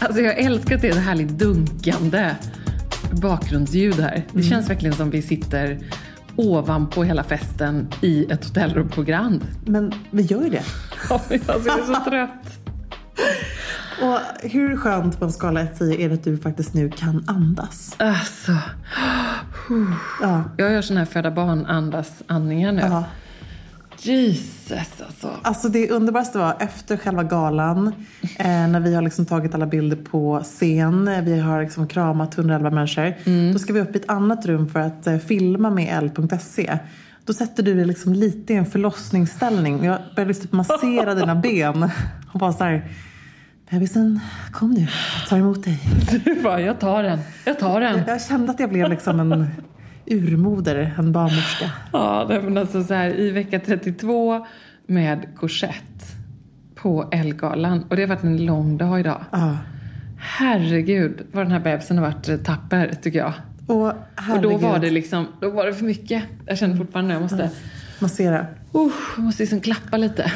Alltså jag älskar att det är ett härligt dunkande bakgrundsljud här. Det känns verkligen som vi sitter ovanpå hela festen i ett hotellrum på Grand. Men vi gör ju det. Alltså jag är så trött. Och hur skönt på en skala 1-10 är det att du faktiskt nu kan andas? Alltså. Ja. Jag gör såna här föda barn-andas-andningar nu. ja. Jesus alltså. Alltså det underbaraste var efter själva galan, eh, när vi har liksom tagit alla bilder på scen, vi har liksom kramat 111 människor. Då ska vi upp i ett annat rum för att eh, filma med L.se. Då sätter du dig liksom lite i en förlossningsställning. Jag började liksom massera dina ben och bara så här, bebisen kom nu, jag tar emot dig. Du bara, jag tar den. Jag tar den. Jag kände att jag blev liksom en urmoder, en barnmorska. Ja, men alltså så här, i vecka 32 med korsett på Elgalan. Och det har varit en lång dag idag. Ja. Herregud vad den här bebisen har varit tapper tycker jag. Och Och herregud, då var det liksom, då var det för mycket. Jag känner fortfarande att jag måste, massera. uh, jag måste liksom klappa lite.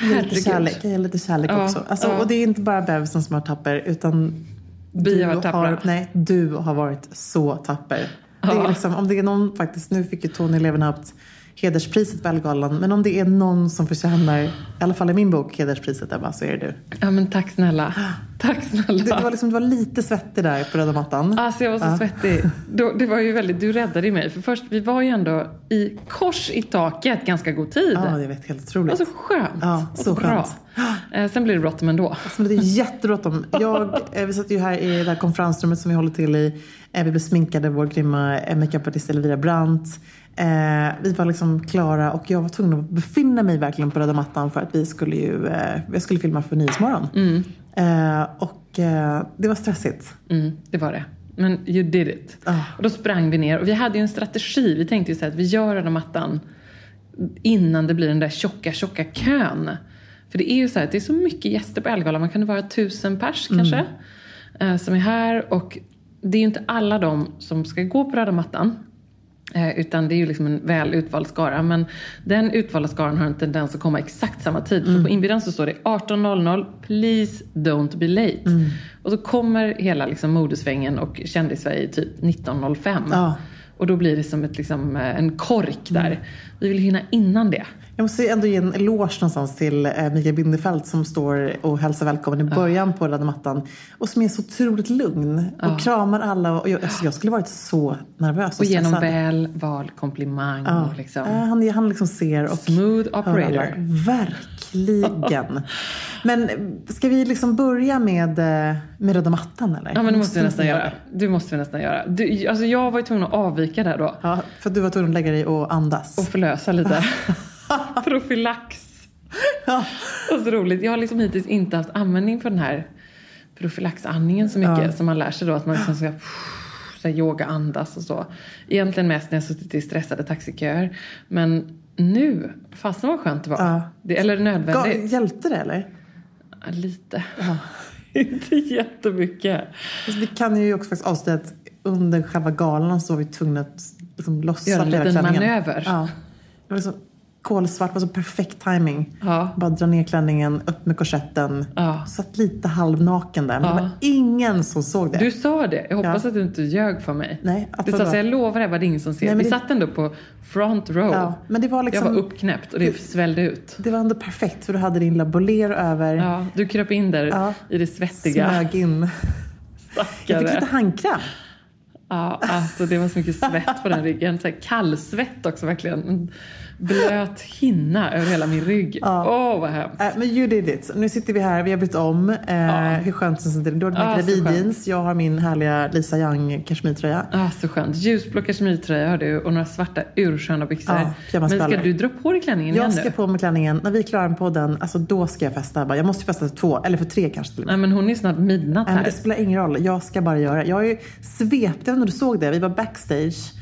Ge lite Herregud. kärlek, ge lite kärlek Ja, också. Alltså, ja. Och det är inte bara bebisen som har tapper utan Vi har varit tappra. nej, du har varit så tapper. Det är liksom, om det är någon faktiskt, nu fick ju Tony Levenhaupt hederspriset på Ellegalan. Men om det är någon som förtjänar, i alla fall i min bok, hederspriset Ebba, så är det du. Ja men tack snälla. Tack snälla. du, var liksom, du var lite svettig där på röda mattan. Alltså jag var så Ja. svettig. Då, det var ju väldigt, du räddade mig. För först, vi var ju ändå i kors i taket ganska god tid. Ja, jag vet. Helt Det otroligt. var så skönt. Ja, så bra. skönt. Eh, sen blev det bråttom ändå. Alltså, men det är jättebråttom. Jag, eh, vi satt ju här i det här konferensrummet som vi håller till i. Eh, Vi blev sminkade, vår grymma eh, makeupartist Elvira Brandt. Eh, vi var liksom klara och jag var tvungen att befinna mig verkligen på röda mattan för att vi skulle ju, jag skulle filma för Nyhetsmorgon. Eh, och det var stressigt. Mm, det var det. Men you did it. Ja. Och då sprang vi ner och vi hade ju en strategi. Vi tänkte ju så här att vi gör här mattan innan det blir den där tjocka, tjocka kön. För det är ju så här att det är så mycket gäster på Ellegalan. Man kan vara tusen pers kanske. eh, Som är här. Och det är ju inte alla de som ska gå på röda mattan. Eh, Utan det är ju liksom en väl utvald skara. Men den utvalda skaran har en tendens att komma exakt samma tid. För på inbjudan så står det 18.00, please don't be late. Och så kommer hela liksom modesvängen och kändis-Sverige typ 19.05. Ja. Och då blir det som ett, liksom, eh, en kork där. Vi vill hinna innan det. Jag måste ändå ge en eloge någonstans till eh, Mikael Bindefeld som står och hälsar välkommen i början på röda mattan. Och som är så otroligt lugn och kramar alla. Och jag, alltså, jag skulle varit så nervös och, Och genom stressad. väl vald komplimang. Ja. Liksom. Han, han liksom ser och Smooth hör alla. operator. Verkligen. Men ska vi liksom börja med, eh, med röda mattan eller? Ja men det måste vi nästan göra. Du måste vi nästan göra. Du, alltså jag var ju tvungen att avvika där då. Ja, för du var tvungen att lägga dig och andas. Och förlösa lite. Profylax. Ja. Och så roligt. Jag har liksom hittills inte haft användning för den här profylaxandningen så mycket. Som man lär sig då. Att man liksom ska så yoga, andas och så. Egentligen mest när jag suttit i stressade taxiköer. Men nu, fasen vad skönt det var. Ja. Det, eller Ga- nödvändigt. Hjälpte det eller? Ja, lite. inte jättemycket. Alltså, vi kan ju också faktiskt avslöja att under själva galan så var vi tvungna att liksom lossa Göra en liten manöver. Ja. Det var så kolsvart, det var så perfekt timing. Ja. Bara dra ner klänningen, upp med korsetten. Ja. Satt lite halvnaken där, men det Ja. var ingen som såg det. Du sa det. Jag hoppas Ja. att du inte ljög för mig. Nej, du sa så jag lovar det är ingen som ser. Nej, Vi det- satt ändå på front row. Ja, men det var liksom- Jag var uppknäppt och det, det- svällde ut. Det var ändå perfekt för du hade din lilla över. Ja, du kröp in där i det svettiga. Smög in. Jag fick Stackare. lite handkräm. Ja, alltså det var så mycket svett på den ryggen. Så här kallsvett också verkligen. Blöt hinna över hela min rygg. Åh, Ja. vad hemskt. Äh, men you did it. Nu sitter vi här, vi har bytt om. Eh, Hur skönt känns det? Du har dina Ja, så gravidjeans, jag har min härliga Lisa Young kashmirtröja. Ah, så skönt. Ljusblå kashmirtröja har du och några svarta ursköna byxor. Ja, Men ska du dra på dig klänningen igen Jag ska nu? på mig klänningen. När vi är klara med podden, alltså då ska jag festa. Jag måste festa för två, eller för tre kanske till. Nej men hon är snart midnatt Nej, men här. det spelar ingen roll. Jag ska bara göra. Jag ju svept, jag vet inte om du såg det. Vi var backstage.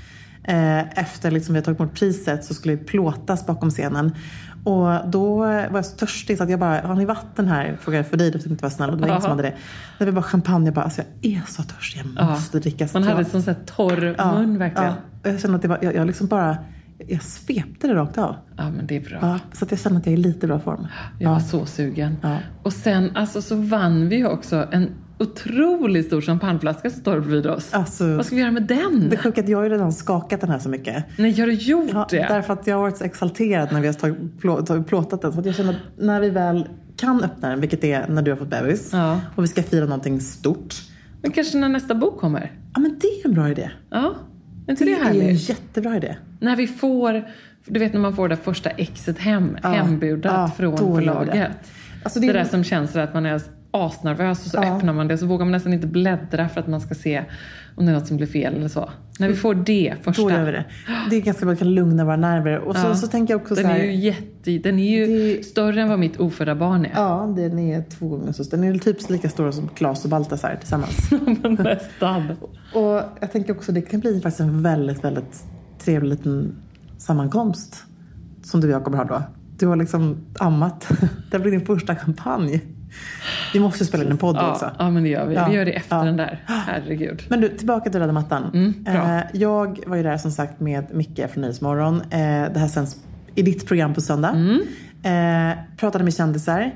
Eh, efter liksom vi har tagit emot priset så skulle vi plåtas bakom scenen. Och då var jag så törstig så att jag bara, har ni vatten här? Frågade jag för dig, du tänkte inte vara snäll och det var ingen som hade det. När vi bara champagne, jag bara, alltså jag är så törstig, jag måste dricka. Så Man hade sån så torr mun verkligen. Ja, och jag kände att det var, jag, jag liksom bara, jag svepte det rakt av. Ja men det är bra. Ja, så att jag känner att jag är i lite bra form. Jag var så sugen. Ja. Och sen alltså, så vann vi också en otroligt stor champagneflaska som står bredvid oss. Alltså, Vad ska vi göra med den? det sjuka är att jag har ju redan skakat den här så mycket. Nej, har du gjort Ja, det? därför att jag har varit så exalterad när vi har tagit, plå, tagit, plåtat den. Så att jag känner att när vi väl kan öppna den, vilket är när du har fått bebis, Ja. och vi ska fira någonting stort. Men kanske när nästa bok kommer? Ja men det är en bra idé. Ja, inte Det det, är en jättebra idé. När vi får, du vet när man får det första exet hem, Ja. hembudat Ja, från förlaget. Alltså, det, det är- där som känns att man är asnervös och så Ja. öppnar man det så vågar man nästan inte bläddra för att man ska se om det är något som blir fel eller så. När vi får det första. Då gör vi det. Det är ganska bra, kan lugna våra nerver. Och så, Ja. så tänker jag också Den så här, är ju jätte, den är ju Det- större än vad mitt ofödda barn är. Ja, den är två gånger så stor. Den är typ lika stor som Klas och Baltasar tillsammans. Nästan. och jag tänker också det kan bli faktiskt en väldigt, väldigt trevlig liten sammankomst. Som du och jag kommer ha då. Du har liksom ammat. Det blir din första kampanj. Vi måste spela in en podd också. Ja, ja, men det gör vi. Ja. Vi gör det efter Ja. den där. Herregud. Men du, tillbaka till röda mattan. Mm, bra. Eh, jag var ju där som sagt med Micke från Nyhetsmorgon. Eh, det här sänds i ditt program på söndag. Mm. Eh, pratade med kändisar.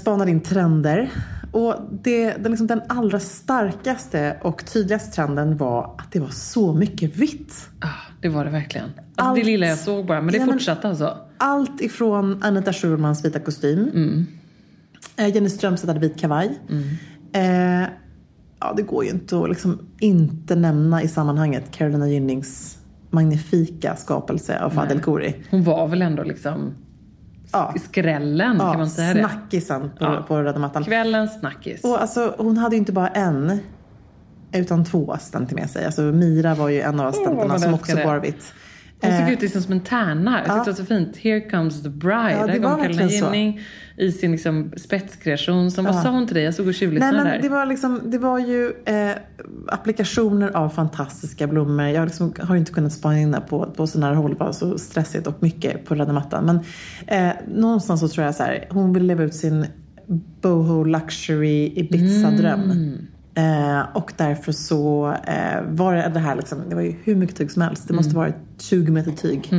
Spanade in trender. Och det, den, liksom, den allra starkaste och tydligaste trenden var att det var så mycket vitt. Ah, det var det verkligen. Alltså, Allt- Det lilla jag såg bara, men det Ja, fortsatte alltså. Allt ifrån Anita Schulmans vita kostym. Mm. Eh, Jenny Strömstedt hade vit kavaj. Eh, ja, det går ju inte att liksom inte nämna i sammanhanget Carolina Gynnings magnifika skapelse av Fadel Khoury. Hon var väl ändå liksom Ja. skrällen, Ja, kan man säga det? snackisen på, Ja. på röda mattan. Kvällens snackis. Och alltså, hon hade ju inte bara en, utan två assistenter med sig. Alltså, Mira var ju en av assistenterna vad som också bar vitt. Hon såg Eh, ut liksom som en tärna. Jag tyckte ja. det var så fint. Here comes the bride. Ja, Där kom Carolina. Gynning i sin liksom spetskreation. Som, Vad Ja. sa hon till dig? Jag såg och tjuvlyssnade där. det var, liksom, det var ju eh, applikationer av fantastiska blommor. Jag liksom har inte kunnat spana in på, på sån här håll. Var så stressigt och mycket på röda mattan. Men eh, någonstans så tror jag så här. Hon vill leva ut sin boho luxury Ibiza-dröm. Mm. Eh, och därför så eh, var det det här liksom, det var ju hur mycket tyg som helst. Det måste Mm. vara 20 meter tyg.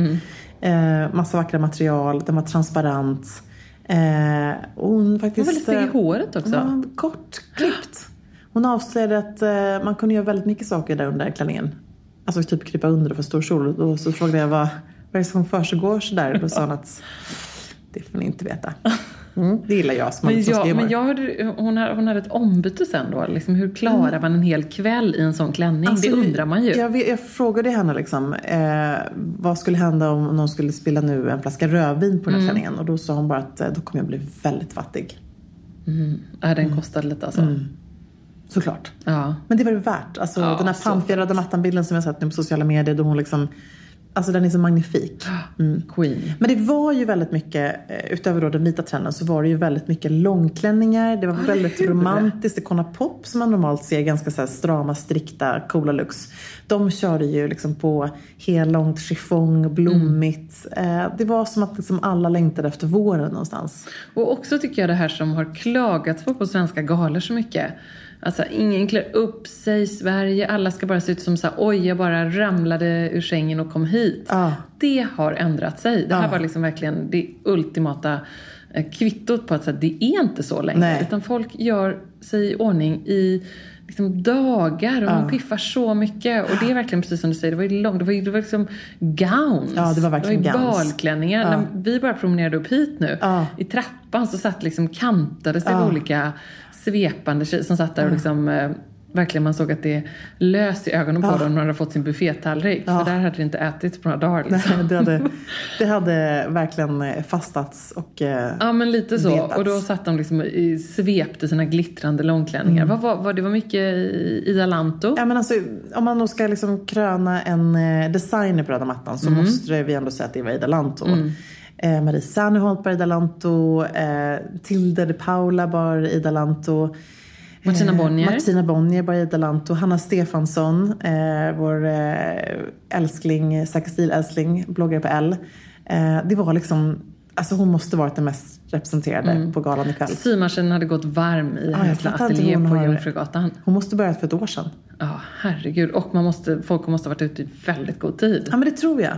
Eh, massa vackra material, den var transparent. Eh, och hon Hon var faktiskt... väldigt snygg i eh, håret också. Ja, kort klippt. Hon avslöjade att man kunde göra väldigt mycket saker där under klänningen. Alltså typ krypa under och få stor sol. Och så frågade jag vad, vad är det som försiggår så där? Då sa hon att det får ni inte veta. Mm, det gillar jag som Men, jag, men jag hörde, hon, har, hon hade ett ombyte sen då. Liksom, hur klarar man en hel kväll i en sån klänning? Alltså, det undrar man ju. Jag, jag frågade henne liksom, eh, vad skulle hända om någon skulle spilla nu en flaska rödvin på den här Mm. klänningen. Och då sa hon bara att eh, då kommer jag bli väldigt fattig. Ja, den kostade lite alltså. Mm. Såklart. Ja. Men det var det värt. Alltså, Ja, den här mattan-bilden som jag sett nu på sociala medier. Då hon liksom, alltså den är så magnifik. Queen. Men det var ju väldigt mycket, eh, utöver då den vita trenden, så var det ju väldigt mycket långklänningar. Det var väldigt hur? romantiskt. Icona Pop som man normalt ser ganska så strama, strikta, coola looks. De körde ju liksom på hellångt chiffong, blommigt. Eh, det var som att liksom alla längtade efter våren någonstans. Och också tycker jag det här som har klagats på på svenska galor så mycket. Alltså ingen klär upp sig i Sverige, alla ska bara se ut som så här, oj jag bara ramlade ur sängen och kom hit. Ja. Det har ändrat sig. Det här Ja. var liksom verkligen det ultimata eh, kvittot på att så här, det är inte så längre. Nej. Utan folk gör sig i ordning i liksom, dagar och Ja. man piffar så mycket. Och det är verkligen precis som du säger, det var ju långt, det var det var liksom gowns. Ja, det var verkligen det var gowns. balklänningar. Ja. När vi bara promenerade upp hit nu, i trappan så satt liksom kantade sig Ja. olika svepande tjejer som satt där och liksom eh, verkligen man såg att det lös i ögonen på Ja. dem när de hade fått sin buffétallrik. Ja. För där hade det inte ätits på några dagar. Liksom. Nej, det, hade, det hade verkligen eh, fastats och eh, Ja men lite så. Betats. Och då satt de liksom i, svepte sina glittrande långklänningar. Vad var, var, det var mycket i- Ida Lanto. Mm. Ja, men alltså, om man ska liksom kröna en eh, designer på röda mattan så Mm. måste vi ändå säga att det var Ida Lanto. Eh, Marie Serneholt bar Ida Lanto, eh, Tilde de Paula bar Ida Lanto. Martina eh, Bonnier. Martina Bonnier bar Ida Lanto. Hanna Stefansson, eh, vår eh, älskling, Säker stil-älskling, bloggare på L. Eh, det var liksom, alltså hon måste varit den mest representerade Mm. på galan ikväll. Symaskinen hade gått varm i jag hennes ateljé på har- Jungfrugatan. Hon måste börjat för ett år sedan. Ja, herregud. Och man måste, folk måste ha varit ute i väldigt god tid. Ja men det tror jag.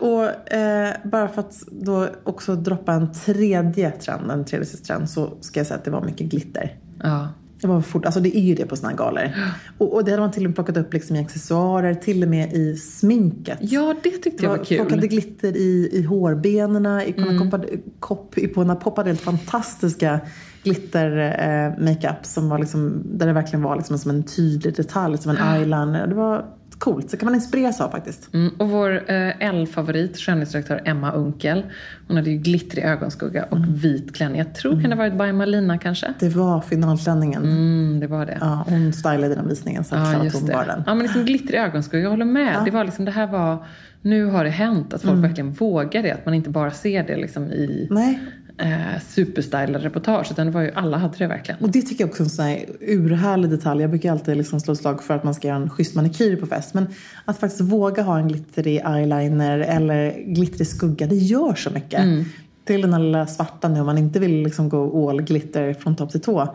Och eh, bara för att då också droppa en tredje trend, en tredje trend, så ska jag säga att det var mycket glitter. Ja. Det, var fort, alltså det är ju det på här galor. Och, och det hade man till och med plockat upp liksom i accessoarer, till och med i sminket. ja, det tyckte jag var Folk hade kul. glitter i, i hårbenen, i mm. koppade, kopp, i på poppade helt fantastiska glitter eh, makeup som var liksom, där det verkligen var liksom som en tydlig detalj, som en eyeliner. Det var coolt, så kan man inspireras av faktiskt. Mm, och vår eh, L-favorit, skönhetsredaktör Emma Unkel. Hon hade ju glittrig ögonskugga och Mm. vit klänning. Jag tror kan det ha varit by Malina kanske? Det var finalklänningen. Mm, det var det. Ja, hon stylade den visningen så att Ja, just hon det. bar den. Ja, men liksom glittrig ögonskugga. Jag håller med. Det var liksom, det här var... Nu har det hänt att folk Mm. verkligen vågar det. Att man inte bara ser det liksom i Nej, eh, superstylade reportage. Utan det var ju, alla hade det verkligen. och det tycker jag också är en sån här urhärlig detalj. Jag brukar alltid liksom slå ett slag för att man ska göra en schysst manikyr på fest. Men att faktiskt våga ha en glittrig eyeliner eller glittrig skugga, det gör så mycket. Mm. Till den här lilla svarta nu, om man inte vill liksom gå all glitter från topp till tå.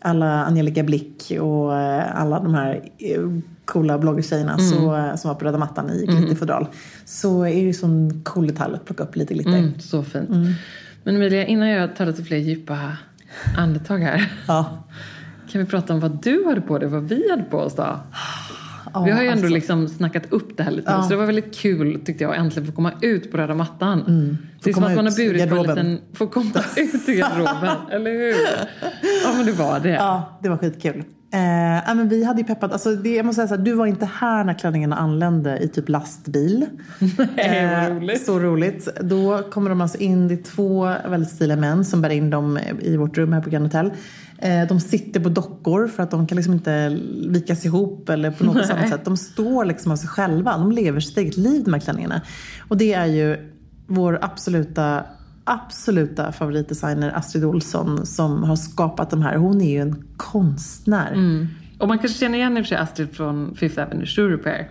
Alla Angelica Blick och eh, alla de här eh, coola bloggertjejerna Mm. så, eh, som var på röda mattan i glitterfodral. Så är det ju sån cool detalj att plocka upp lite glitter. Mm, så fint. Men Emilia, innan jag tar lite fler djupa andetag här. Ja. Kan vi prata om vad du hade på dig och vad vi hade på oss då? Ja, vi har ju ändå alltså. liksom snackat upp det här lite nu, så det var väldigt kul tyckte jag att äntligen få komma ut på röda mattan. Det är som att man har burit på en liten... Få komma ut i garderoben, eller hur? Ja men det var det. Ja, det var skitkul. Eh, men vi hade ju peppat, alltså det, jag måste säga så här, du var inte här när klänningarna anlände i typ lastbil. Nej, vad roligt. Så roligt. Då kommer de alltså in, det är två väldigt stiliga män som bär in dem i vårt rum här på Grand Hotel. Eh, de sitter på dockor för att de kan liksom inte vikas ihop eller på något annat sätt. De står liksom av sig själva. De lever sitt eget liv de här klänningarna. Och det är ju vår absoluta absoluta favoritdesigner Astrid Olsson som har skapat de här. Hon är ju en konstnär. Mm. Och man kanske känner igen i och för sig Astrid från Fifth Avenue Shoe Repair.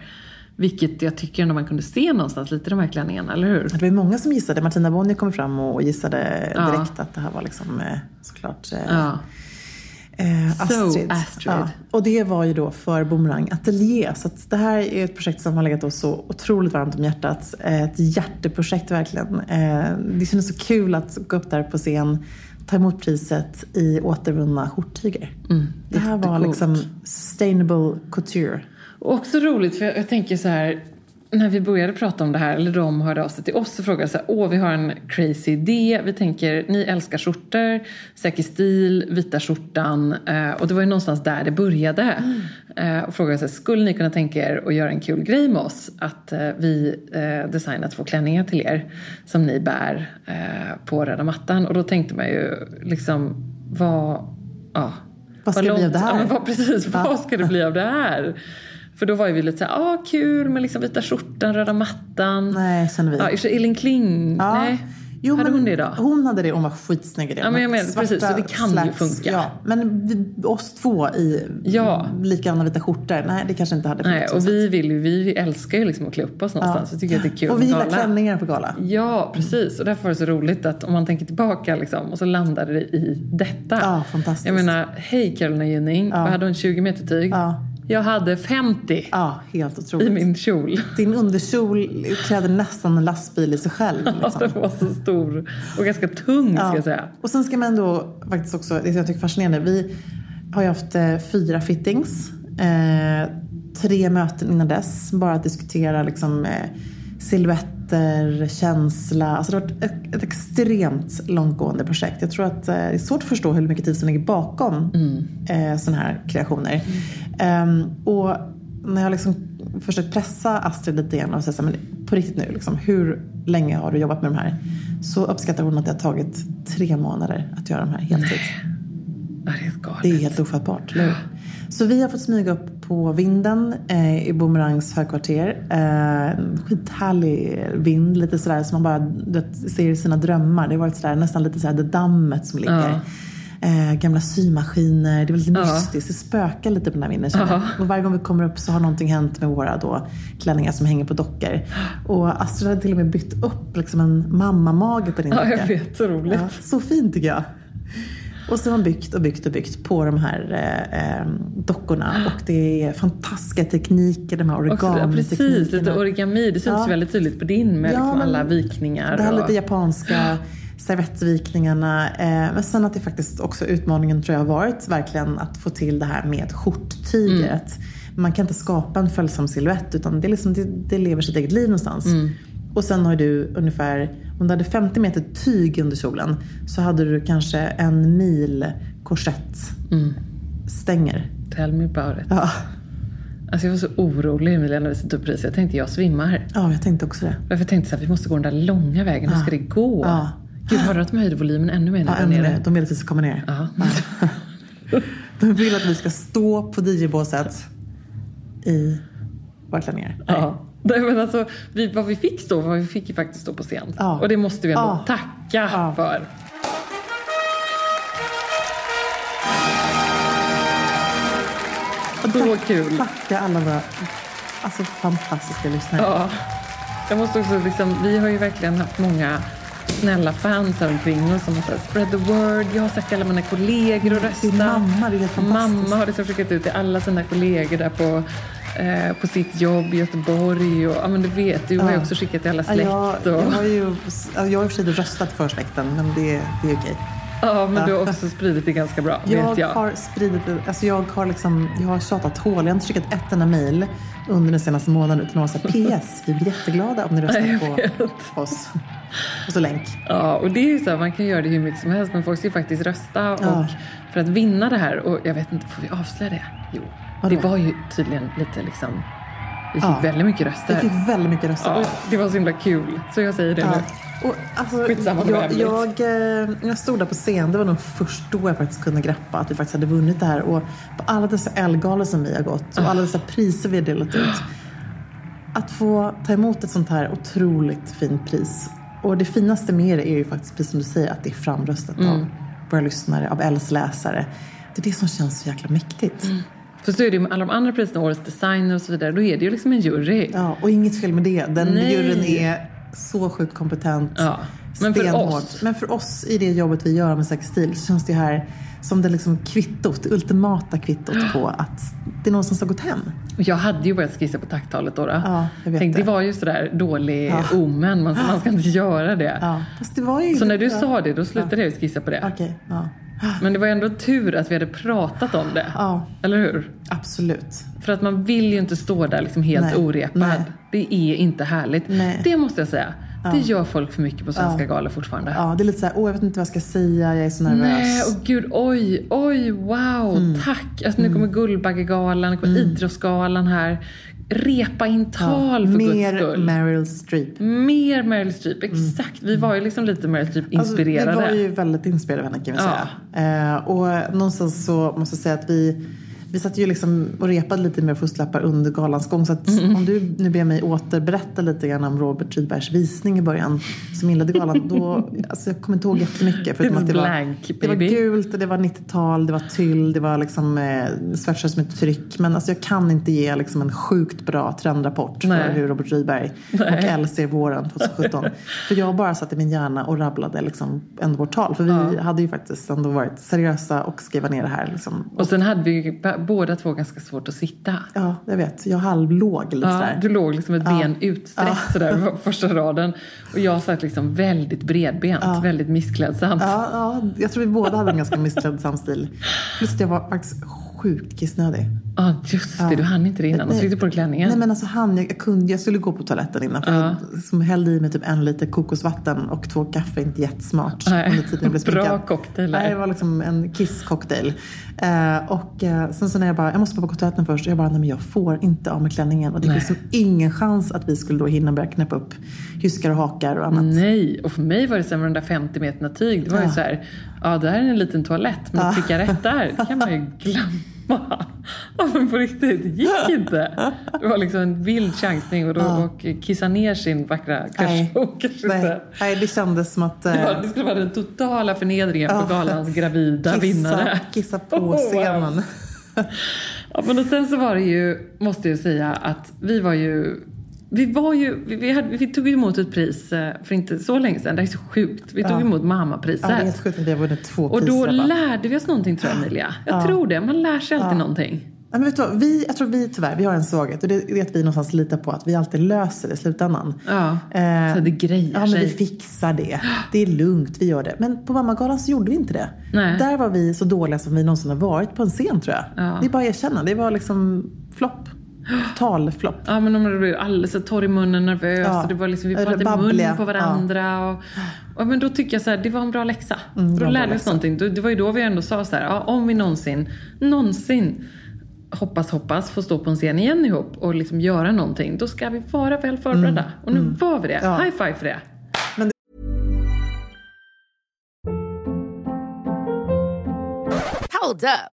Vilket jag tycker ändå man kunde se någonstans lite i de här klänningarna, eller hur? Det var ju många som gissade. Martina Bonnier kom fram och gissade Ja. direkt att det här var liksom eh, såklart eh, Ja. Eh, So Astrid. Astrid. Ja. Och det var ju då för Boomerang Atelier. Så det här är ett projekt som har legat oss så otroligt varmt om hjärtat. Eh, Ett hjärteprojekt verkligen. Eh, Det kändes så kul att gå upp där på scen, ta emot priset i återvunna skjorttyger. det här var liksom sustainable couture. Och också roligt, för jag, jag tänker så här, när vi började prata om det här, eller de hörde av sig till oss och frågade så här, åh vi har en crazy idé, vi tänker, ni älskar skjortor, säker stil, vita skjortan, eh, och det var ju någonstans där det började. Eh, och frågade så här, skulle ni kunna tänka er att göra en kul grej med oss? Att eh, vi designat två klänningar till er som ni bär på röda mattan. Och då tänkte man ju liksom, vad, ja, Vad ska det bli av det här? Ja, men vad, precis, vad ska det bli av det här? För då var ju vi lite såhär, ah kul med liksom vita skjortan, röda mattan. Nej, känner vi. Ja, Elin Kling, Ja. nej. Jo, hade men hon det då? Hon hade det, hon var skitsnygg i det. Ja, men jag menar, precis, så det kan ju slacks, funka. Ja, men vi, oss två i Ja. likadana vita skjortor, nej det kanske inte hade Nej, funkat så och vi, vill ju, vi älskar ju liksom att klä upp oss någonstans. Så tycker jag att det är kul Och vi gillar klänningar på gala. Ja, precis. Och därför var det så roligt att om man tänker tillbaka liksom, och så landade det i detta. Ja, fantastiskt. Jag menar, hej Carolina Gynning, vad hade hon 20 meter tyg? Ja. Jag hade 50 Ja, helt i otroligt. min kjol. Din underkjol klädde nästan en lastbil i sig själv. Ja, Liksom. den var så stor och ganska tung ska jag säga. Och sen ska man ändå faktiskt också, det jag tycker är fascinerande, vi har ju haft eh, fyra fittings. Eh, tre möten innan dess, bara att diskutera liksom, eh, silhuett känsla. Alltså det har varit ett, ett extremt långtgående projekt. Jag tror att eh, det är svårt att förstå hur mycket tid som ligger bakom mm. eh, sådana här kreationer. Mm. Um, och när jag liksom försökt pressa Astrid lite grann och säga så här, men på riktigt nu, liksom, hur länge har du jobbat med de här? Så uppskattar hon att det har tagit tre månader att göra de här heltid. Nej. Det är Det är helt ofattbart, eller hur? Så vi har fått smyga upp på vinden eh, i Boomerangs högkvarter. Eh, skithärlig vind, lite sådär som man bara vet, ser i sina drömmar. Det har varit sådär, nästan lite sådär det dammet som ligger. Ja. Eh, gamla symaskiner, det är lite Ja. mystiskt. Det spökar lite på den här vinden. Ja. Och varje gång vi kommer upp så har någonting hänt med våra då, klänningar som hänger på dockor. Och Astrid hade till och med bytt upp liksom en mammamage på din Ja, docka. jag vet. Så roligt. Ja, så fint tycker jag. Och så har man byggt och byggt och byggt på de här eh, eh, dockorna. Och det är fantastiska tekniker, de här ja, precis, lite origami-teknikerna. origami. Det syns Ja. väldigt tydligt på din med Ja, liksom alla vikningar. Det här och... lite japanska servettvikningarna. Eh, men sen att det faktiskt också utmaningen tror jag har varit verkligen att få till det här med skjorttyget. Man kan inte skapa en följsam silhuett utan det, är liksom, det, det lever sitt eget liv någonstans. Och sen har du ungefär, om du hade 50 meter tyg under kjolen så hade du kanske en mil korsettstänger. Tell me about it. Ja. Alltså jag var så orolig Emilia när vi satte upp priset. Jag tänkte jag svimmar. ja, jag tänkte också det. För jag tänkte så här, vi måste gå den där långa vägen. Hur ska det gå? Ja. Gud, hörde du att de höjde volymen ännu mer Ja, ännu mer. De vill att vi ska komma ner. Ja. De vill att vi ska stå på DJ-båset i våra klänningar. Ja. Nej, men alltså, vi, vad vi fick stå, vad vi fick ju faktiskt stå på scen. Ja. Och det måste vi ändå Ja. tacka Ja. för. Och Så tack- kul. Tacka alla våra alltså, fantastiska lyssnare. Ja. Jag måste också liksom, vi har ju verkligen haft många snälla fans här oss som har sagt spread the word. Jag har sagt alla mina kollegor att rösta. Din mamma, det är helt fantastiskt. Mamma har liksom skickat ut till alla sina kollegor där på, på sitt jobb i Göteborg. Och, ja, men du vet, du har ju Ja. också skickat till alla Ja, släkt. jag, jag och, har ju jag har i och för sig röstat för släkten, men det, det är okej. ja, men du har också spridit det ganska bra, Jag, vet jag. har spridit, alltså jag har liksom, jag har tjatat hål. Jag har inte skickat ett enda mejl under den senaste månaden utan har sagt PS, vi blir jätteglada om ni Ja, jag röstar på oss. Och så länk. Ja, och det är ju så här, man kan göra det hur mycket som helst men folk ska ju faktiskt rösta och Ja. för att vinna det här och jag vet inte, får vi avslöja det? Jo, Vadå? det var ju tydligen lite liksom, vi fick Ja. väldigt mycket röster. fick väldigt mycket röster. Ja, det var så himla kul, så jag säger det Ja. nu. Och, alltså, Skitsamma, jag, jag, eh, jag stod där på scen, det var nog först då jag faktiskt kunde greppa att vi faktiskt hade vunnit det här. Och på alla dessa Ellegalor som vi har gått och alla dessa priser vi har delat ut. Att få ta emot ett sånt här otroligt fint pris. Och det finaste med det är ju faktiskt, precis som du säger, att det är framröstat Mm. av våra lyssnare, av Els läsare. Det är det som känns så jäkla mäktigt. Mm. För så är det ju med alla de andra priserna, Årets designer och så vidare, då är det ju liksom en jury. Ja, och inget fel med det. Den Nej. juryn är så sjukt kompetent. Ja, men för stenhård. oss- Men för oss i det jobbet vi gör med sextil så känns det här som det liksom kvittot, det ultimata kvittot på att det är någon som har gått hem. Jag hade ju börjat skissa på tacktalet då. då. Ja, Tänkte, det. det var ju sådär dålig Ja. omen, man, man ska inte göra det. Ja, det. Så när du sa det, då slutade jag skissa på det. Ja. Men det var ändå tur att vi hade pratat om det. Ja. Eller hur? Absolut. För att man vill ju inte stå där liksom helt Nej, orepad. nej. Det är inte härligt. Nej. Det måste jag säga. Det gör folk för mycket på svenska galor fortfarande. Ja, det är lite så här, åh jag vet inte vad jag ska säga, jag är så nervös. Nej, och gud, oj, oj, wow, Mm. tack. Alltså, nu kommer Guldbaggegalan, nu kommer Idrottsgalan här. Repa in tal för Mer guds skull. Meryl Streep. Mer Meryl Streep, exakt. Vi var ju liksom lite Meryl Streep-inspirerade. Alltså, vi var ju väldigt inspirerade av henne kan vi Ja. säga. Eh, och någonstans så måste jag säga att vi vi satt ju liksom och repade lite med fusklappar under galans gång. Så att Mm. om du nu ber mig återberätta lite grann om Robert Rydbergs visning i början som inledde galan. Då, alltså jag kommer inte ihåg jättemycket. Förutom att det var, blank, det var gult, det var 90-tal, det var tyll, det var liksom eh, sweatshirts med tryck. Men alltså jag kan inte ge liksom en sjukt bra trendrapport Nej. för hur Robert Rydberg och. Elle ser våren 2017. för jag bara satt i min hjärna och rabblade liksom ändå vårt tal. För vi hade ju faktiskt ändå varit seriösa och skriva ner det här. Liksom. Och sen hade vi båda två ganska svårt att sitta. Ja, jag vet. Jag halvlåg lite Ja, sådär. du låg liksom ett ben utsträckt sådär på första raden. Och jag satt liksom väldigt bredbent, väldigt missklädsamt. Ja, ja, jag tror vi båda hade en ganska missklädsam stil. Plus att jag var faktiskt sjukt kissnödig. Ja, just det. Du hann inte det innan. Och så fick du på dig klänningen. Nej men alltså han, jag, kunde, jag skulle gå på toaletten innan. För Ja. jag som hällde i mig typ en liter kokosvatten och två kaffe. Inte jättesmart. Nej. under tiden jag blev Bra cocktail. Nej, det var liksom en kisscocktail. Eh, och eh, sen så när jag bara, jag måste bara på toaletten först. Och jag bara, nej men jag får inte av med klänningen. Och det Nej. finns liksom ingen chans att vi skulle då hinna börja knäppa upp hyskar och hakar och annat. Nej, och för mig var det sen med de där 50 meterna tyg. Det var ju Ja. så här, ja där är en liten toalett, men att pricka rätt där, det kan man ju glömma. Ja men på riktigt, det gick inte. Det var liksom en vild chansning och, då, och kissa ner sin vackra Nej. kanske, Nej, inte. nej, det kändes som att... Det, eh, var, det skulle vara den totala förnedringen Ja. på galans gravida vinnare. kissa, kissa på Oh, wow. scenen. Ja, men och sen så var det ju, måste jag säga, att vi var ju vi, var ju, vi, hade, vi tog emot ett pris eh, för inte så länge sedan. Det är så sjukt. Vi tog Ja. emot Ja, mammapriset. det är helt sjukt att vi har vunnit två och priser. då bara. lärde vi oss någonting tror jag Emilia. Jag tror det. Man lär sig alltid någonting. Ja, men vet du? Vi, jag tror vi tyvärr, vi har en svaghet och det är att vi någonstans litar på att vi alltid löser det i slutändan. Ja, Eh, så det grejer Ja, men sig. vi fixar det. Det är lugnt, vi gör det. Men på Mammagalan så gjorde vi inte det. Nej. Där var vi så dåliga som vi någonsin har varit på en scen tror jag. Ja. Det är bara att erkänna. Det var liksom flopp. Totalflopp. Ja, men de blev alldeles så torr i munnen, nervös. Ja. Och det var liksom, vi pratade i babbliga. mun på varandra. Och, och, men då tycker jag så här, det var en bra läxa. Mm, det då lärde vi oss någonting. Det var ju då vi ändå sa så här, ja, om vi någonsin, någonsin hoppas, hoppas få stå på en scen igen ihop och liksom göra någonting. Då ska vi vara väl förberedda. Och nu var vi det. Mm. Ja. High five för det. Hold up.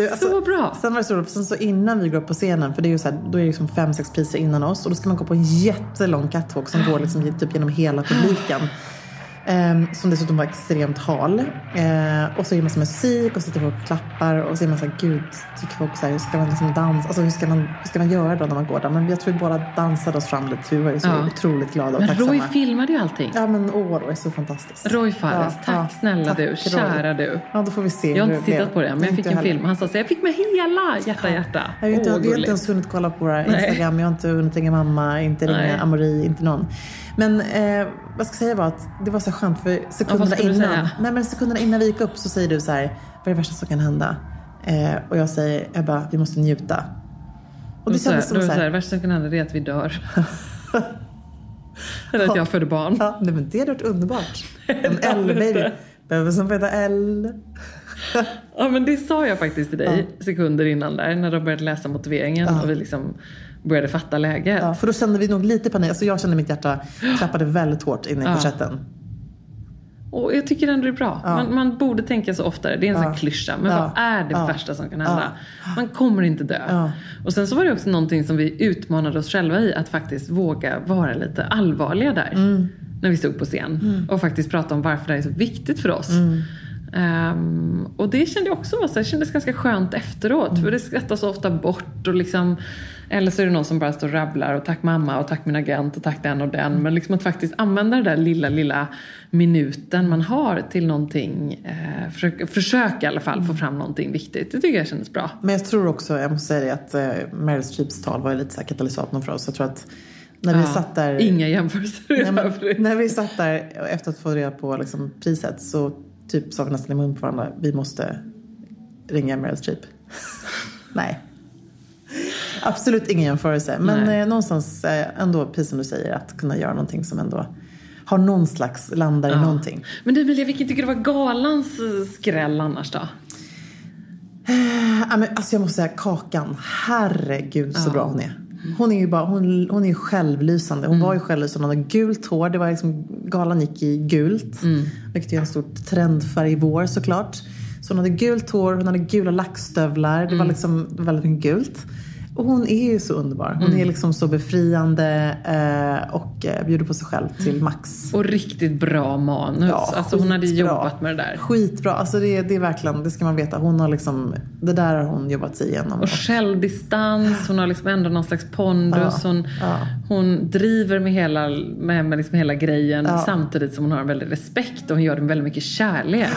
Du, alltså, Så bra. Sen var det så roligt, sen så innan vi går upp på scenen, för det är ju så här, då är det liksom fem, sex priser innan oss och då ska man gå på en jättelång catwalk som går liksom typ genom hela publiken. Ehm, som dessutom var extremt hal. Ehm, och så är det massa musik och sitter folk och klappar och så är man så här, gud, tycker folk så här, hur ska man liksom dansa? Alltså hur ska man, hur ska man göra då när man går där? Men jag tror vi båda dansade oss fram lite, vi var ju så Ja. otroligt glada och Men tacksamma. Roy filmade ju allting. Ja men åh, Roy så fantastiskt. Roy Fares, Ja, tack ja, snälla tack, du, Roy. kära du. Ja, då får vi se Jag har inte tittat på det, men jag fick en heller. film. Han sa så jag fick med hela hjärta hjärta. Jag har, inte, har inte ens hunnit kolla på våra. Instagram. Jag har inte hunnit ringa mamma, inte ringa Amori, inte någon. Men eh, vad ska jag säga var att det var så skönt för sekunderna du innan. Nej men sekunderna innan vi gick upp så säger du så här, vad är det värsta som kan hända? Eh, och jag säger, Ebba, vi måste njuta. Och det kändes som så här, det värsta som kan hända det är att vi dör. Eller att jag föder barn. ja, nej, men det hade varit underbart. En L-baby. Behöver som heter L. Ja men det sa jag faktiskt till dig sekunder innan där när de började läsa motiveringen och vi liksom började fatta läget. Ja, för då kände vi nog lite panik. Alltså jag kände mitt hjärta klappade väldigt hårt inne i Ja. korsetten. Och jag tycker ändå det är bra. Man, man borde tänka så oftare. Det är en sån här klyscha. Men Ja. vad är det Ja. värsta som kan hända? Man kommer inte dö. Ja. Och sen så var det också någonting som vi utmanade oss själva i. Att faktiskt våga vara lite allvarliga där. Mm. När vi stod på scen. Och faktiskt prata om varför det här är så viktigt för oss. Mm. Ehm, och det kände jag också var så här, kändes ganska skönt efteråt. Mm. För det skrattas så ofta bort. Och liksom, eller så är det någon som bara står och rabblar. Och tack mamma och tack min agent och tack den och den. Men liksom att faktiskt använda den där lilla, lilla minuten man har till någonting. Eh, försöka, i alla fall få fram någonting viktigt. Det tycker jag kändes bra. Men jag tror också, jag måste säga det, att eh, Meryl Streeps tal var lite så här katalysatorn för oss. Jag tror att när vi Ja, satt där... Inga jämförelser Nej, men, när vi satt där efter att få reda på liksom, priset så typ sa vi nästan i mun på varandra, vi måste ringa Meryl Streep. Nej. Absolut ingen jämförelse. Men Nej. eh, någonstans eh, ändå, precis som du säger, att kunna göra någonting som ändå har någon slags, landar i någonting. Men du Emilia, vilken tycker du var galans eh, skräll annars då? Ja, men, alltså jag måste säga Kakan, herregud så bra hon är. Hon är ju bara, hon, hon är självlysande. Hon var ju självlysande, hon hade gult hår. Det var liksom, galan gick i gult. Vilket är en stor trendfärg i vår såklart. Så hon hade gult hår, hon hade gula lackstövlar. Det var liksom väldigt mycket gult. Och hon är ju så underbar. Hon är liksom så befriande eh, och eh, bjuder på sig själv till max. Och riktigt bra manus. alltså hon hade jobbat med det där. Skitbra. Alltså det, det är verkligen, det ska man veta. Hon har liksom, det där har hon jobbat sig igenom. Och självdistans, hon har liksom ändå någon slags pondus. Hon, ja. hon driver med hela, med, med liksom hela grejen Ja. samtidigt som hon har en väldig respekt och hon gör det med väldigt mycket kärlek.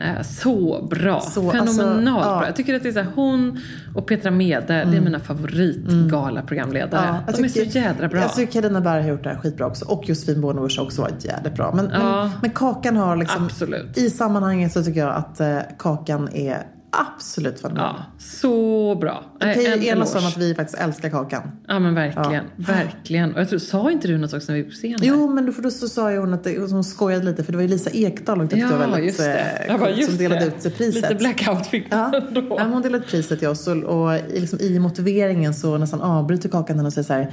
Eh, Så bra! Så, Fenomenalt alltså, ja. bra. Jag tycker att det är så här, hon och Petra Mede, det är mina favoritgala-programledare. Mm. Ja, De är tycker- så jädra bra. Jag tycker Carina Berg har gjort det här skitbra också. Och Josefin Bornebusch har också varit jävligt bra. Men, Ja. men, men Kakan har liksom... Absolut. I sammanhanget så tycker jag att eh, Kakan är absolut fenomenal. Ja, så bra. En ju enas om att vi faktiskt älskar Kakan. Ja men verkligen, verkligen. Och jag tror, sa inte du något också när vi var på scenen? Jo, men då, då så sa ju hon att det, hon skojade lite för det var ju Lisa Ekdahl och tyckte det var väldigt eh, Jag bara, just som delade det. ut priset. Lite blackout fick Ja, då. ja, hon delade ut priset till oss och, och i, liksom, i motiveringen så nästan avbryter Kakan henne och säger så här.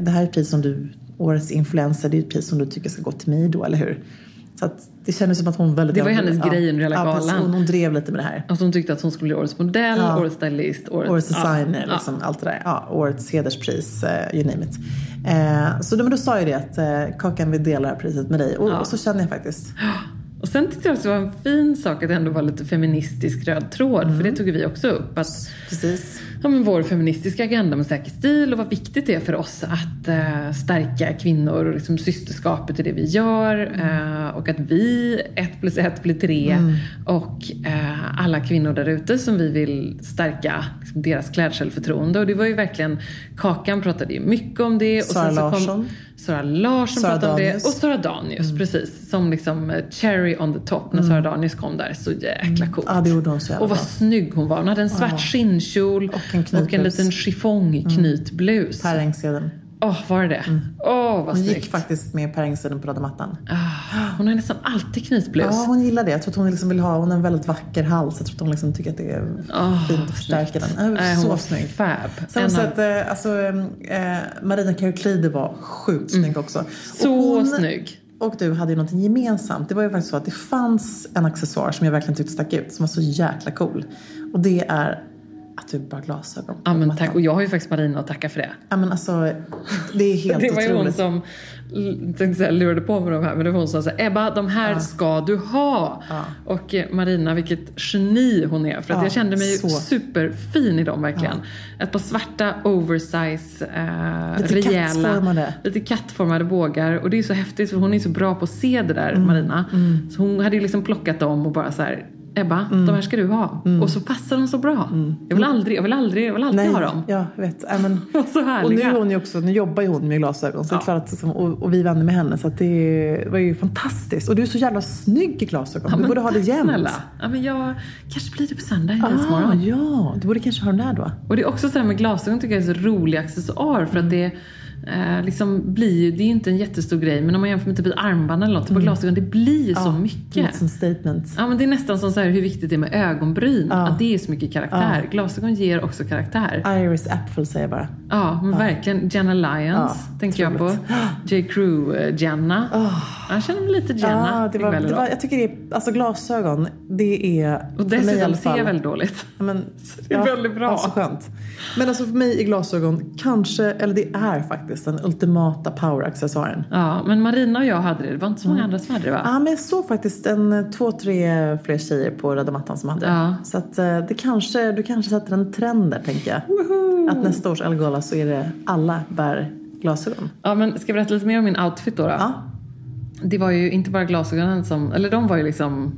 Det här är ett pris som du, årets influencer, det är ett pris som du tycker ska gå till mig då, eller hur? Så att det kändes som att hon väldigt... Det var hennes grej under hela ja, galan. Hon, hon drev lite med det här. Alltså hon tyckte att hon skulle bli årets modell, Ja. årets stylist, årets, Årets designer, ja, liksom, allt det där. Ja, årets hederspris, uh, you name it. Eh, så då, men då sa jag det att uh, Kakan vill dela det här priset med dig. Och, och så känner jag faktiskt. Och sen tyckte jag också det var en fin sak att det ändå var lite feministisk röd tråd. För Mm. det tog vi också upp. Att Precis. ja, men vår feministiska agenda med säker stil och vad viktigt det är för oss att eh, stärka kvinnor och liksom systerskapet i det vi gör. eh, och att vi, ett plus ett blir tre. Mm. Och eh, alla kvinnor där ute som vi vill stärka liksom, deras klädsjälvförtroende. Och det var ju verkligen, Kakan pratade ju mycket om det. Och Sara sen så kom Larsson. Sara Larsson Sara pratade om det. Mm. Och Sara Danius, precis. Som liksom eh, cherry on the top när Sara Danius kom där. Så jäkla coolt. Mm. Ja, det gjorde hon så jävla Och vad bra. snygg hon var. Hon hade en svart skinnkjol Och en knytblus. Mm. liten chiffongknytblus. Engseden. Åh, var det det? Åh, vad Hon snyggt. gick faktiskt med Per på röda mattan. Ah, hon har nästan alltid knytblus. Ja, hon gillar det. Jag tror att hon liksom vill ha, hon har en väldigt vacker hals. Jag tror att hon liksom tycker att det är fint att förstärka den. Äh, Nej, hon så var snygg. fab. Sen En så att, eh, alltså, eh, Marina Kauklide var sjukt snygg också. Mm. Så och hon snygg. Och du hade ju någonting gemensamt. Det var ju faktiskt så att det fanns en accessoar som jag verkligen tyckte stack ut. Som var så jäkla cool. Och det är att du bara glasögon på Ja, men tack. Och jag har ju faktiskt Marina att tacka för det. Ja, men alltså, det är helt Det var ju hon otroligt. som tänkte säga, lurade på med de här. Men det var hon som sa Ebba, de här ska du ha. Och eh, Marina, vilket geni hon är. För att Ja, jag kände mig så. superfin i dem verkligen. Ett par svarta oversize, eh, Lite rejäla. kattformade. Lite kattformade bågar. Och det är så häftigt för hon är så bra på att se det där, Mm. Marina. Så hon hade ju liksom plockat dem och bara så här Ebba, de här ska du ha. Och så passar de så bra. Jag vill aldrig, jag vill aldrig, jag vill alltid ha dem. Ja, jag vet. Nej, men, Så och nu, härliga. är hon ju också, nu jobbar ju hon med glasögon så är klart och, och vi vänner med henne så det var ju fantastiskt. Och du är så jävla snygg i glasögon. Ja, du borde ha det jämt. Snälla. Ja, men jag kanske blir det på söndag i Ah, ja, du borde kanske ha den där då. Och det är också så här med glasögon tycker jag är så rolig accessoar för att det eh, liksom blir det är ju inte en jättestor grej men om man jämför med typ ett armband eller något, på glasögon, det blir ju så Det är mycket. ett sånt statement. Ja men det är nästan som så här hur viktigt det är med ögonbryn, att det är så mycket karaktär. Glasögon ger också karaktär. Iris Apfel säger jag bara. Ja, men verkligen. Jenna Lyons Ja, tänker jag på. J. Crew-Jenna. Jag känner mig lite Jenna Ja, det var, det var, jag tycker det är, alltså glasögon, det är Och dessutom ser jag väldigt dåligt. Ja, Men, det är väldigt bra. Ja, så skönt. Men alltså för mig är glasögon kanske, eller det är faktiskt den ultimata poweraccessoaren. Ja, men Marina och jag hade det. Det var inte så många Mm. andra som hade det va? Ja, men jag såg faktiskt en, två, tre fler tjejer på röda mattan som hade det. Ja. Så att eh, det kanske, du kanske sätter en trend där tänker jag. Att nästa års Elgala så är det alla bär glasögon. Ja, men ska jag berätta lite mer om min outfit då? då? Ja. Det var ju inte bara glasögonen som, eller de var ju liksom,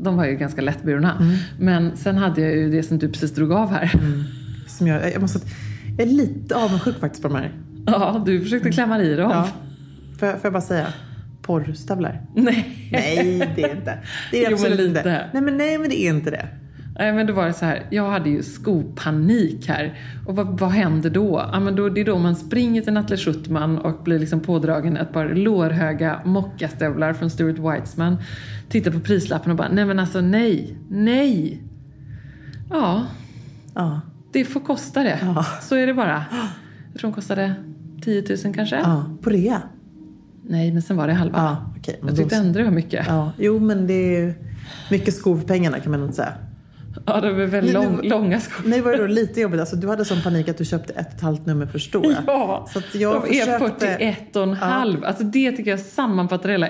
de var ju ganska lättburna. Mm. Men sen hade jag ju det som du precis drog av här. Som jag, jag, måste, jag är lite avundsjuk faktiskt på de här. Ja, du försökte klämma i dem. Ja. Får, får jag bara säga? Porrstövlar? Nej. Nej, det är inte. Det är Jo, men absolut lite. inte. Nej, men nej, men det är inte det. Nej men då var det så här, jag hade ju skopanik här. Och vad, vad händer då? Ja, men då? Det är då man springer till Nathalie Schuttman och blir liksom pådragen ett par lårhöga mockastövlar från Stuart Weitzman. Tittar på prislappen och bara, nej men alltså nej, nej. Ja, Ja. det får kosta det. Ja. Så är det bara. Jag tror de kostade 10 000 kanske? ja. På rea? Nej, men sen var det halva. Ja, men Jag tyckte ändå det var mycket. Ja, jo men det är ju mycket skor för pengarna kan man inte säga. Det var väldigt Nu- lång, nu- långa skor. Nej var det då lite jobbigt? Alltså, du hade sån panik att du köpte ett och ett halvt nummer förstår jag. Ja, Så att jag de är försökte... 41 och en halv. Alltså det tycker jag sammanfattar hela.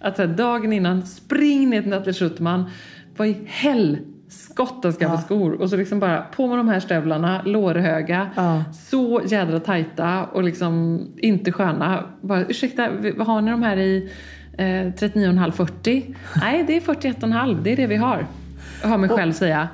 Att så här, dagen innan, spring ner till Nathalie Schuttman. Vad i helskotta ska jag få skor? Och så liksom bara på med de här stövlarna, lårhöga, Ja. så jädra tajta och liksom inte sköna. Bara, ursäkta, vad har ni de här i eh, 39,5-40? Nej, det är 41,5. Det är det vi har. Jag hör mig själv säga.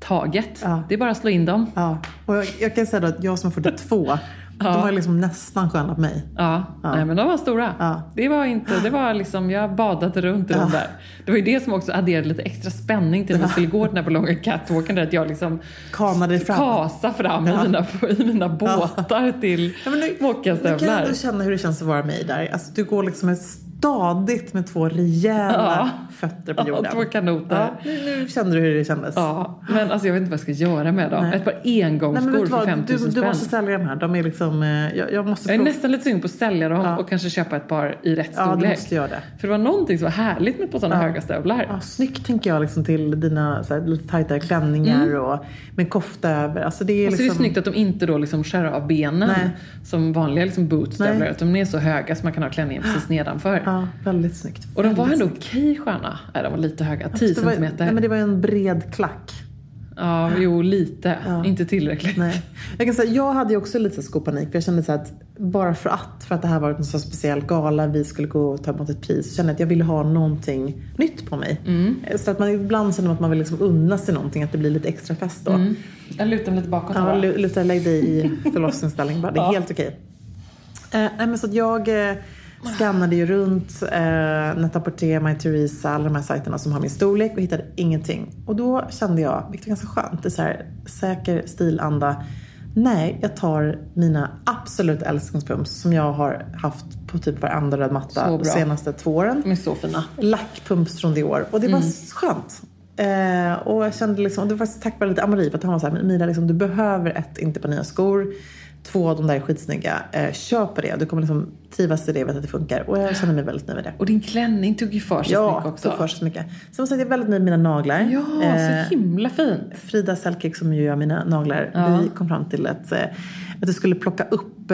Taget. Ja. Det är bara att slå in dem. Ja, och jag, jag kan säga då att jag som är 42, de har liksom nästan skönat mig. Ja, Nej, men de var stora. Ja. Det var inte, det var liksom, jag badade runt i dem där. Det var ju det som också adderade lite extra spänning till när vi skulle gå den här på långa catwalken där att jag liksom Kamade dig fram. kasa fram i, mina, i mina båtar till Ja, men nu, nu kan jag ändå känna hur det känns att vara mig där. Alltså, du går liksom ett stadigt med två rejäla Ja. fötter på Ja, jorden. två kanoter. Ja, nu, kände du hur det kändes. Ja, men alltså jag vet inte vad jag ska göra med dem. Nej. Ett par engångsskor du, för vad? 5 du, 000 du spänn. måste sälja de här. De är liksom, eh, jag, jag måste Jag är nästan lite sugen på att sälja dem Ja. och kanske köpa ett par i rätt Ja, du storlek. måste göra det. För det var någonting som var härligt med på sådana höga stövlar. Ja, snyggt tänker jag liksom till dina så här, lite tajtare klänningar och med kofta över. Alltså det är Och så är det liksom... snyggt att de inte då liksom skär av benen Nej. som vanliga liksom bootstövlar. Att de är så höga så man kan ha klänningen precis nedanför. Ja, väldigt snyggt. Och de var ändå okej sköna. Nej, de var lite höga. 10 det var, centimeter. nej, men det var en bred klack. Ja, jo lite. Inte tillräckligt. Nej. Jag kan säga, jag hade ju också lite skopanik. För jag kände så att bara för att, för att det här var en så speciell gala, vi skulle gå och ta emot ett pris. Så kände jag att jag ville ha någonting nytt på mig. Mm. Så att man ibland känner att man vill liksom unna sig någonting, att det blir lite extra fest då. Jag lutar mig lite bakåt. Ja, luta lägg dig i förlossningsställning bara. Det är helt okej. Eh, nej, men så att jag eh, skannade ju runt eh, Net-a-Porter, My Theresa, alla de här sajterna som har min storlek och hittade ingenting. Och då kände jag, vilket är ganska skönt, det är så här säker stilanda. Nej, jag tar mina absolut älsklingspumps som jag har haft på typ varenda röd Så matta de senaste två åren De är så fina. lackpumps från Dior. Och det var skönt. Eh, och jag kände liksom, det var faktiskt tack vare lite Amori för att han var såhär, Mira liksom, du behöver ett, inte på nya skor. Två, de där är skitsnygga. Eh, köp det. Du kommer liksom trivas i det, jag vet att det funkar. Och jag känner mig väldigt nöjd med det. Och din klänning tog ju för sig Ja, mycket också. tog för sig mycket. Sen måste jag är väldigt nöjd med mina naglar. Ja, Eh, så himla fint. Frida Selkirk som ju gör mina naglar, Ja. vi kom fram till att, eh, att du skulle plocka upp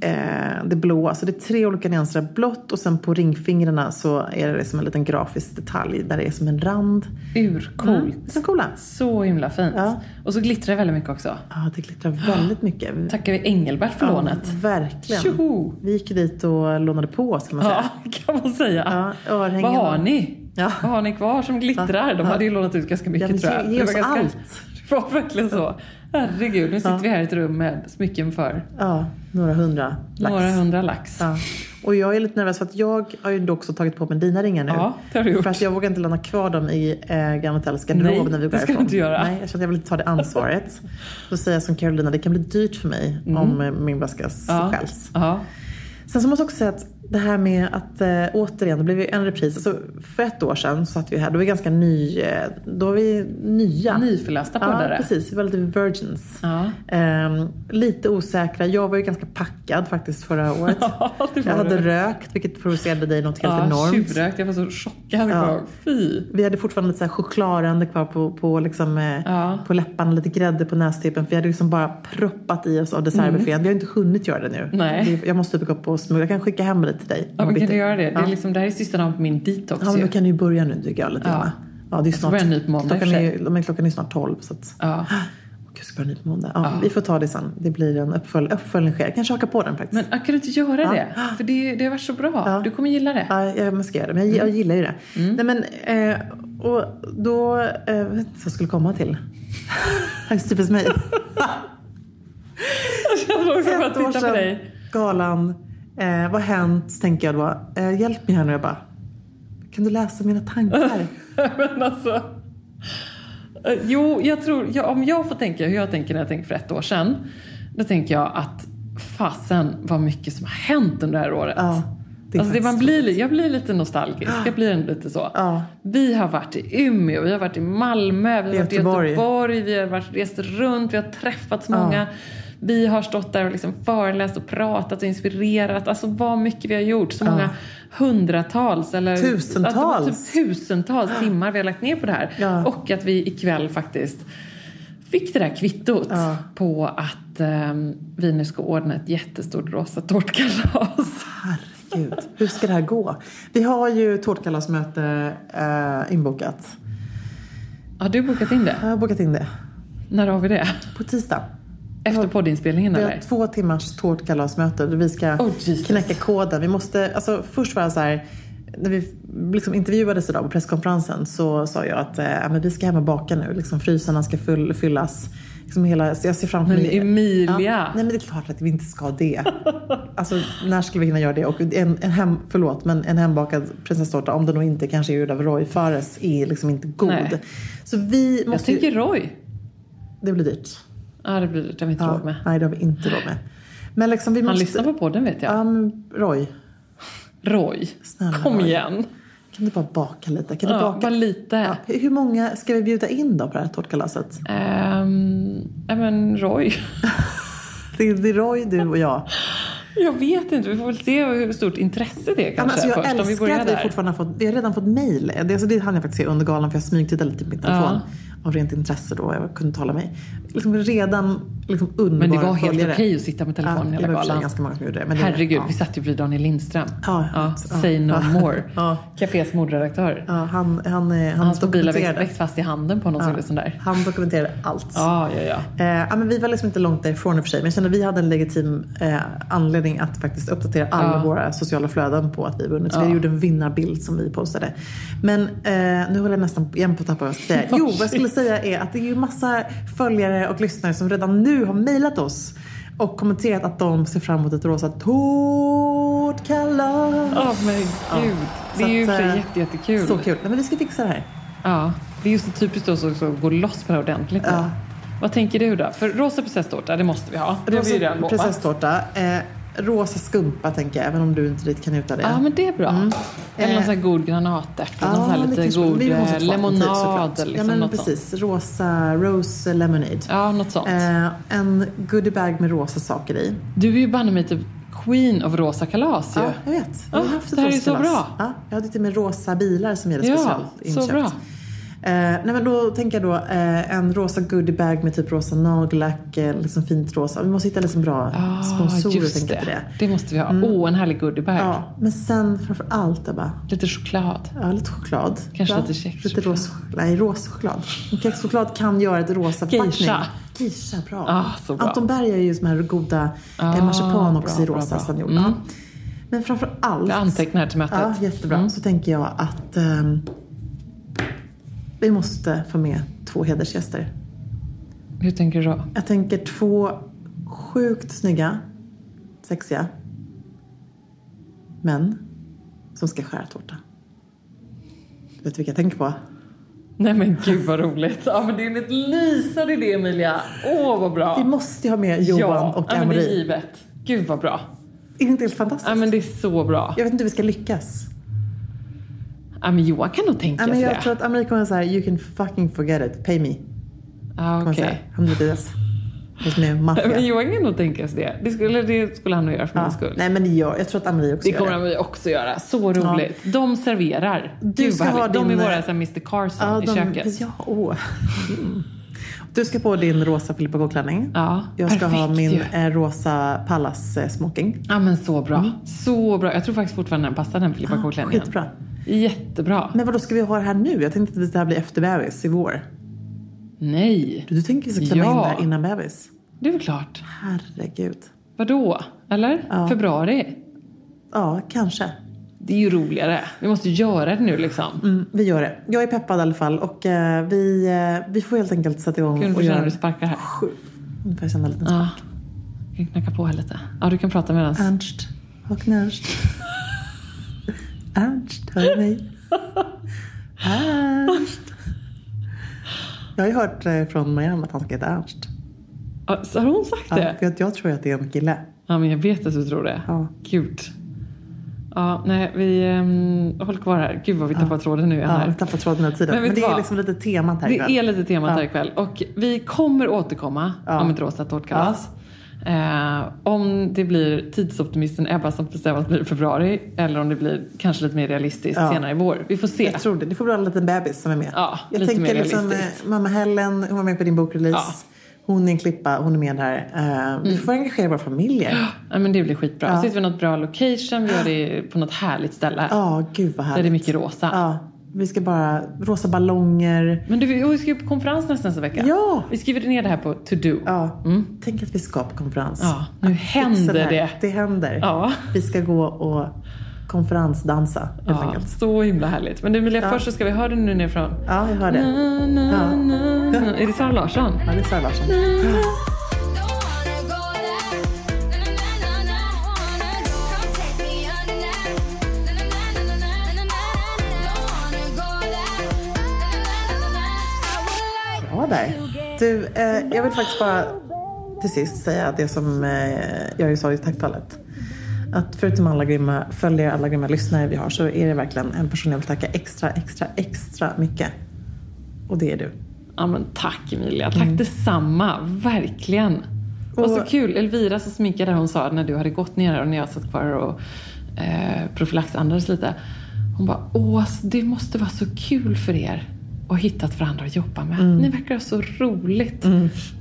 eh, det blå. Alltså det är tre olika nyanser av blått och sen på ringfingrarna så är det som en liten grafisk detalj där det är som en rand. Urcoolt. Mm, så coola. Så himla fint. Ja. Och så glittrar det väldigt mycket också. Ja, det glittrar väldigt mycket. Tackar vi Engelbert för Ja, lånet. Verkligen. Tjoho! Vi gick dit och lånade på oss kan man säga. Ja, kan man säga. Ja, Vad har ni? Ja. Vad har ni kvar som glittrar? De hade ju lånat ut ganska mycket Ja, tror jag. ge- oss allt. Det var verkligen så. Herregud, nu sitter vi här i ett rum med smycken för Ja, några hundra lax. några hundra lax. Ja. Och jag är lite nervös för att jag har ju också tagit på mig dina ringar nu. Ja, det har du gjort. För att jag vågar inte lämna kvar dem i eh, Grand Hotels garderob Nej, när vi går härifrån. inte göra. Nej, jag känner att jag vill inte ta det ansvaret. Då säger jag som Carolina, det kan bli dyrt för mig om eh, min väska Mm. Ja. stjäls. Ja. Sen så måste jag också säga att det här med att eh, återigen, det blev ju en repris. Alltså, för ett år sedan satt vi här, då var vi ganska ny, eh, då var vi nya. Nyförlästa Ja, poddare. precis. Vi var lite virgins. Ja. Ehm, lite osäkra. Jag var ju ganska packad faktiskt förra året. Ja, det jag hade du. rökt, vilket provocerade dig något helt Ja, enormt. tjuvrökt. Jag var så chockad. Ja. Ja. Fy. Vi hade fortfarande lite så här chokladrande kvar på, på, liksom, eh, Ja. på läpparna, lite grädde på nästippen. För vi hade liksom bara proppat i oss av dessertbuffén. Vi har inte hunnit göra det nu. Mm. Nej. Jag måste gå på smugg. Jag kan skicka hem det till dig. Ja, men kan du göra det? det, Ja. är liksom, det här är sista dagen på min detox Ja, men då kan du ju börja nu tycker jag lite Ja. grann. Ja, det är snart. börja ny på måndag klockan, är, men klockan är snart 12 så att... Ja. Jag ska börja ny på måndag. Ja, Vi får ta det sen. Det blir en uppfölj, uppföljning sker. Jag kanske hakar på den faktiskt. Men kan du inte göra det? För det, det har varit så bra. Du kommer gilla det. Ja, jag ska göra det. Men jag, jag gillar ju det. Nej, men, eh, och då... Eh, jag vet inte vad jag skulle komma till. Typiskt mig. Jag känner också för att titta på dig. galan. Eh, vad har hänt? Tänker jag då. Eh, hjälp mig här nu. Jag bara, kan du läsa mina tankar? Men alltså. eh, Jo, jag tror, ja, om jag får tänka hur jag tänker när jag tänker för ett år sedan. Då tänker jag att fasen vad mycket som har hänt under det här året. Ja, det alltså det man blir, li- jag blir lite nostalgisk. Jag blir lite så. Ja. Vi har varit i Umeå, vi har varit i Malmö, vi har varit i Göteborg. Göteborg, vi har varit, rest runt, vi har träffat så många. Vi har stått där och liksom föreläst och pratat och inspirerat. Alltså vad mycket vi har gjort. Så många hundratals eller Tusentals. Alltså, typ tusentals timmar vi har lagt ner på det här. Ja. Och att vi ikväll faktiskt fick det där kvittot Ja. på att ehm, vi nu ska ordna ett jättestort rosa tårtkalas. Herregud, hur ska det här gå? Vi har ju tårtkalasmöte eh, inbokat. Har du bokat in det? Jag har bokat in det. När har vi det? På tisdag. Efter poddinspelningen Vi eller? har två timmars tårtkalasmöte där vi ska Oh, knäcka koden. Vi måste, alltså först var det så här, när vi liksom intervjuades idag på presskonferensen så sa jag att eh, men vi ska hem och baka nu. Liksom, frysarna ska fyll, fyllas. Liksom hela, jag ser framför Men mig... Emilia. Ja, nej men det är klart att vi inte ska det. Alltså när skulle vi hinna göra det? Och en, en hem, förlåt, men en hembakad prinsesstårta, om den nog inte kanske är gjord av Roy Fares, är liksom inte god. Nej. Så vi Jag måste ju- tänker Roy. Det blir dyrt. Ja, det blir det har vi inte Ja, råd med. nej, det har vi inte råd med. Men liksom vi Han måste... lyssnar på podden vet jag. Ja, men Roy, Roy, Snälla kom Roy. igen. kan du bara baka lite? Kan du Ja, baka? bara lite. Ja, hur många ska vi bjuda in då på det här tårtkalaset? Ja, men Roy. Det är, det är Roy, du och jag. Jag vet inte, vi får väl se hur stort intresse det är Ja, kanske alltså jag först om vi älskar börjar att vi fortfarande har fått, vi har redan fått. Det, alltså det hann jag faktiskt se under galan för jag smygtittade lite på min telefon. Av rent intresse då, jag kunde tala mig. Liksom redan liksom underbara Men det var helt okej att sitta med telefonen Ja, hela galan. ganska många som gjorde det. Men det Herregud, ja. vi satt ju bredvid Daniel Lindström. Ja, ja. Say no Ja. more. Ja. Cafés mordredaktör. Ja, han, han, han Hans mobil har växt, fast i handen på någon ja. sån där. Han dokumenterade allt. Ja, ja, ja. Eh, men vi var liksom inte långt därifrån i och för sig. Men jag kände att vi hade en legitim eh, anledning att faktiskt uppdatera alla våra sociala flöden på att vi vunnit. Så vi gjorde en vinnarbild som vi postade. Men eh, nu håller jag nästan igen på att tappa vad jag ska säga. Jo, vad jag skulle säga är att det är ju massa följare och lyssnare som redan nu har mejlat oss och kommenterat att de ser fram emot ett rosa tårtkalas. Åh men gud. det är ju att, eh, jätte, jättekul. Så kul. Nej, men vi ska fixa det här. Ja, det är just så typiskt oss också att gå loss på det här ordentligt. Ja. Vad tänker du då? För rosa prinsesstårta, det måste vi ha. Det har ju redan lovat. prinsesstårta. Eh, rosa skumpa tänker jag, även om du inte riktigt kan uta det. Ja, men det är bra. Eller någon Eh, sån här god granatärt. Ja, någon sån här det lite god eh, lemonad. eller liksom ja, men något sånt. precis. Rosa, rose lemonade. Ja, något sånt. Eh, en goodiebag med rosa saker i. Du är ju banne mig typ queen of rosa kalas ju. Ja, jag vet. Jag har Ja, haft ett det här är så bra. Ja, jag till och med rosa bilar som gäller Ja, speciellt så bra. Eh, nej men då tänker jag då eh, en rosa goodiebag med typ rosa nagellack, eh, liksom fint rosa. Vi måste hitta liksom bra Ah, sponsorer just tänker det. till det. Det måste vi ha. Åh, en härlig goodiebag. Ja, men sen framför allt Ebba, Lite choklad. Ja, lite choklad. Kanske ja, lite kexchoklad. Lite rosa, nej, rosa choklad. Kexchoklad kan göra ett rosa förpackning. Geisha. Bra. Ah, så bra. Anton Berg är ju som här goda Ah, eh, marsipan också bra, i bra, rosa bra. gjorde. Mm. Men framför allt. Jag antecknar till mötet. Ja, jättebra. Mm. Så tänker jag att ehm, vi måste få med två hedersgäster. Hur tänker du då? Jag tänker två sjukt snygga, sexiga män som ska skära tårta. Vet du vilka jag tänker på? Nej men gud vad roligt. Ja men det är en lysande idé Emilia. Åh vad bra. Vi måste ju ha med Johan ja, och ja, men det är givet. Gud vad bra. Är det inte helt fantastiskt? Ja men det är så bra. Jag vet inte hur vi ska lyckas. Ja men Johan kan nog tänka Ja, men sig jag det. tror att Amori kommer säga you can fucking forget it, pay me. Ja Kommer okej. säga. Han blir deras. Hos med Men. Johan kan nog tänka sig det. Det skulle, det skulle han nog göra för min Ja. skull. Nej men det gör, jag tror att Amori också Det gör kommer det. han väl också göra. Så roligt. De serverar. Du Gud ska ha härligt. De är din- våra så här, Mr Carson Ja, i de, köket. Ja, åh. Mm. Du ska på din rosa Filippa K-klänning. Ja, Jag ska ha min ju. eh, rosa Pallas eh, smoking. Ja men så bra. Så bra. Jag tror faktiskt fortfarande den passar den Filippa K-klänningen. Skitbra. Jättebra. Men vad då ska vi ha det här nu? Jag tänkte att det här blir efter bebis i vår. Nej, Du tänker vi ska klämma Ja. in det här innan bebis? det är väl klart. Herregud. Vadå? Eller? Ja. Februari? Ja, kanske. Det är ju roligare. Vi måste göra det nu liksom. Mm, vi gör det. Jag är peppad i alla fall och eh, vi, eh, vi får helt enkelt sätta igång Kul och att göra... hur du sparkar här. Nu får jag känna en liten Ja. spark. Jag kan knacka på här lite. Ja, du kan prata medan. Ernst och Nernst. Ernst, hör du mig? Ernst. Jag har ju hört eh, från Marianne att han ska heta Ernst. Ja, så har hon sagt Ja, det? för att jag tror att det är en kille. Ja, men jag vet att du tror det. Ja. Gud. Ja, nej, vi um, håller kvar här. Gud vad vi tappar tråden nu Ja, här. jag tappar tråden hela tiden. Men Men, det är vad? liksom lite temat här Det ikväll. är lite temat Ja. här ikväll. Och vi kommer återkomma Ja. om ett rosa tårtkalas. Eh, om det blir tidsoptimisten Ebba som bestämmer att det blir februari eller om det blir kanske lite mer realistiskt Ja. senare i vår. Vi får se. Jag tror det. Det får vara en liten bebis som är med. Ja, jag lite tänker mer liksom, eh, mamma Helen, hon var med på din bokrelease. Ja. Hon är en klippa, hon är med här. Eh, Vi får engagera våra familjer. Ja, men det blir skitbra. Ja. Så sitter vi något bra location, vi gör det på något härligt ställe. Ja, gud vad härligt. Där det är mycket rosa. Ja, vi ska bara, rosa ballonger. Men du, vi ska ju på konferens nästa, nästa vecka. Ja. Vi skriver ner det här på to do. Ja, tänk att vi ska på konferens. Ja, nu Att händer här. det. Det händer. Ja. Vi ska gå och konferensdansa helt Ja, enkelt. så himla härligt. Men du Emilia, Ja. först så ska vi höra den nu nerifrån. Ja, jag hör det. Na, na, Ja. na. Är det Sara Larsson? Ja, det är Sara Larsson. Jag vill faktiskt bara till sist säga det som eh, jag ju sa i tacktalet. Att förutom alla grymma följare, alla grymma lyssnare vi har så är det verkligen en person jag vill tacka extra, extra, extra mycket. Och det är du. Ja men tack Emilia, tack detsamma, verkligen. Och så Mm. Och- kul, Elvira som sminkade hon sa när du hade gått ner och när jag satt kvar och eh, profylaxandades lite. Hon bara, åh det måste vara så kul för er ha hittat varandra att jobba med. Mm. Ni verkar ha så roligt.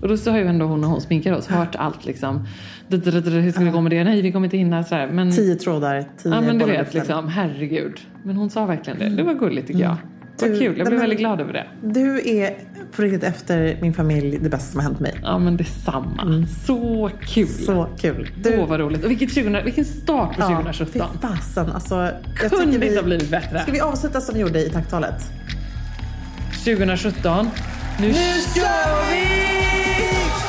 Och då så har ju ändå hon och hon sminkade oss hört allt liksom. Hur ska det gå med det? Nej vi kommer inte hinna sådär. Men, Tio trådar, tio ja men du vet liksom, herregud. Men hon sa verkligen det. Det var gulligt tycker jag. Vad Du, kul, jag blev väldigt glad över det. Du är på riktigt efter min familj det bästa som har hänt mig. Ja men detsamma. Så kul. Mm. Så kul. Åh vad roligt. Och vilket 20, vilken start 2017. nu Ska vi avsluta som vi gjorde i tacktalet? 2017. Nu kör vi!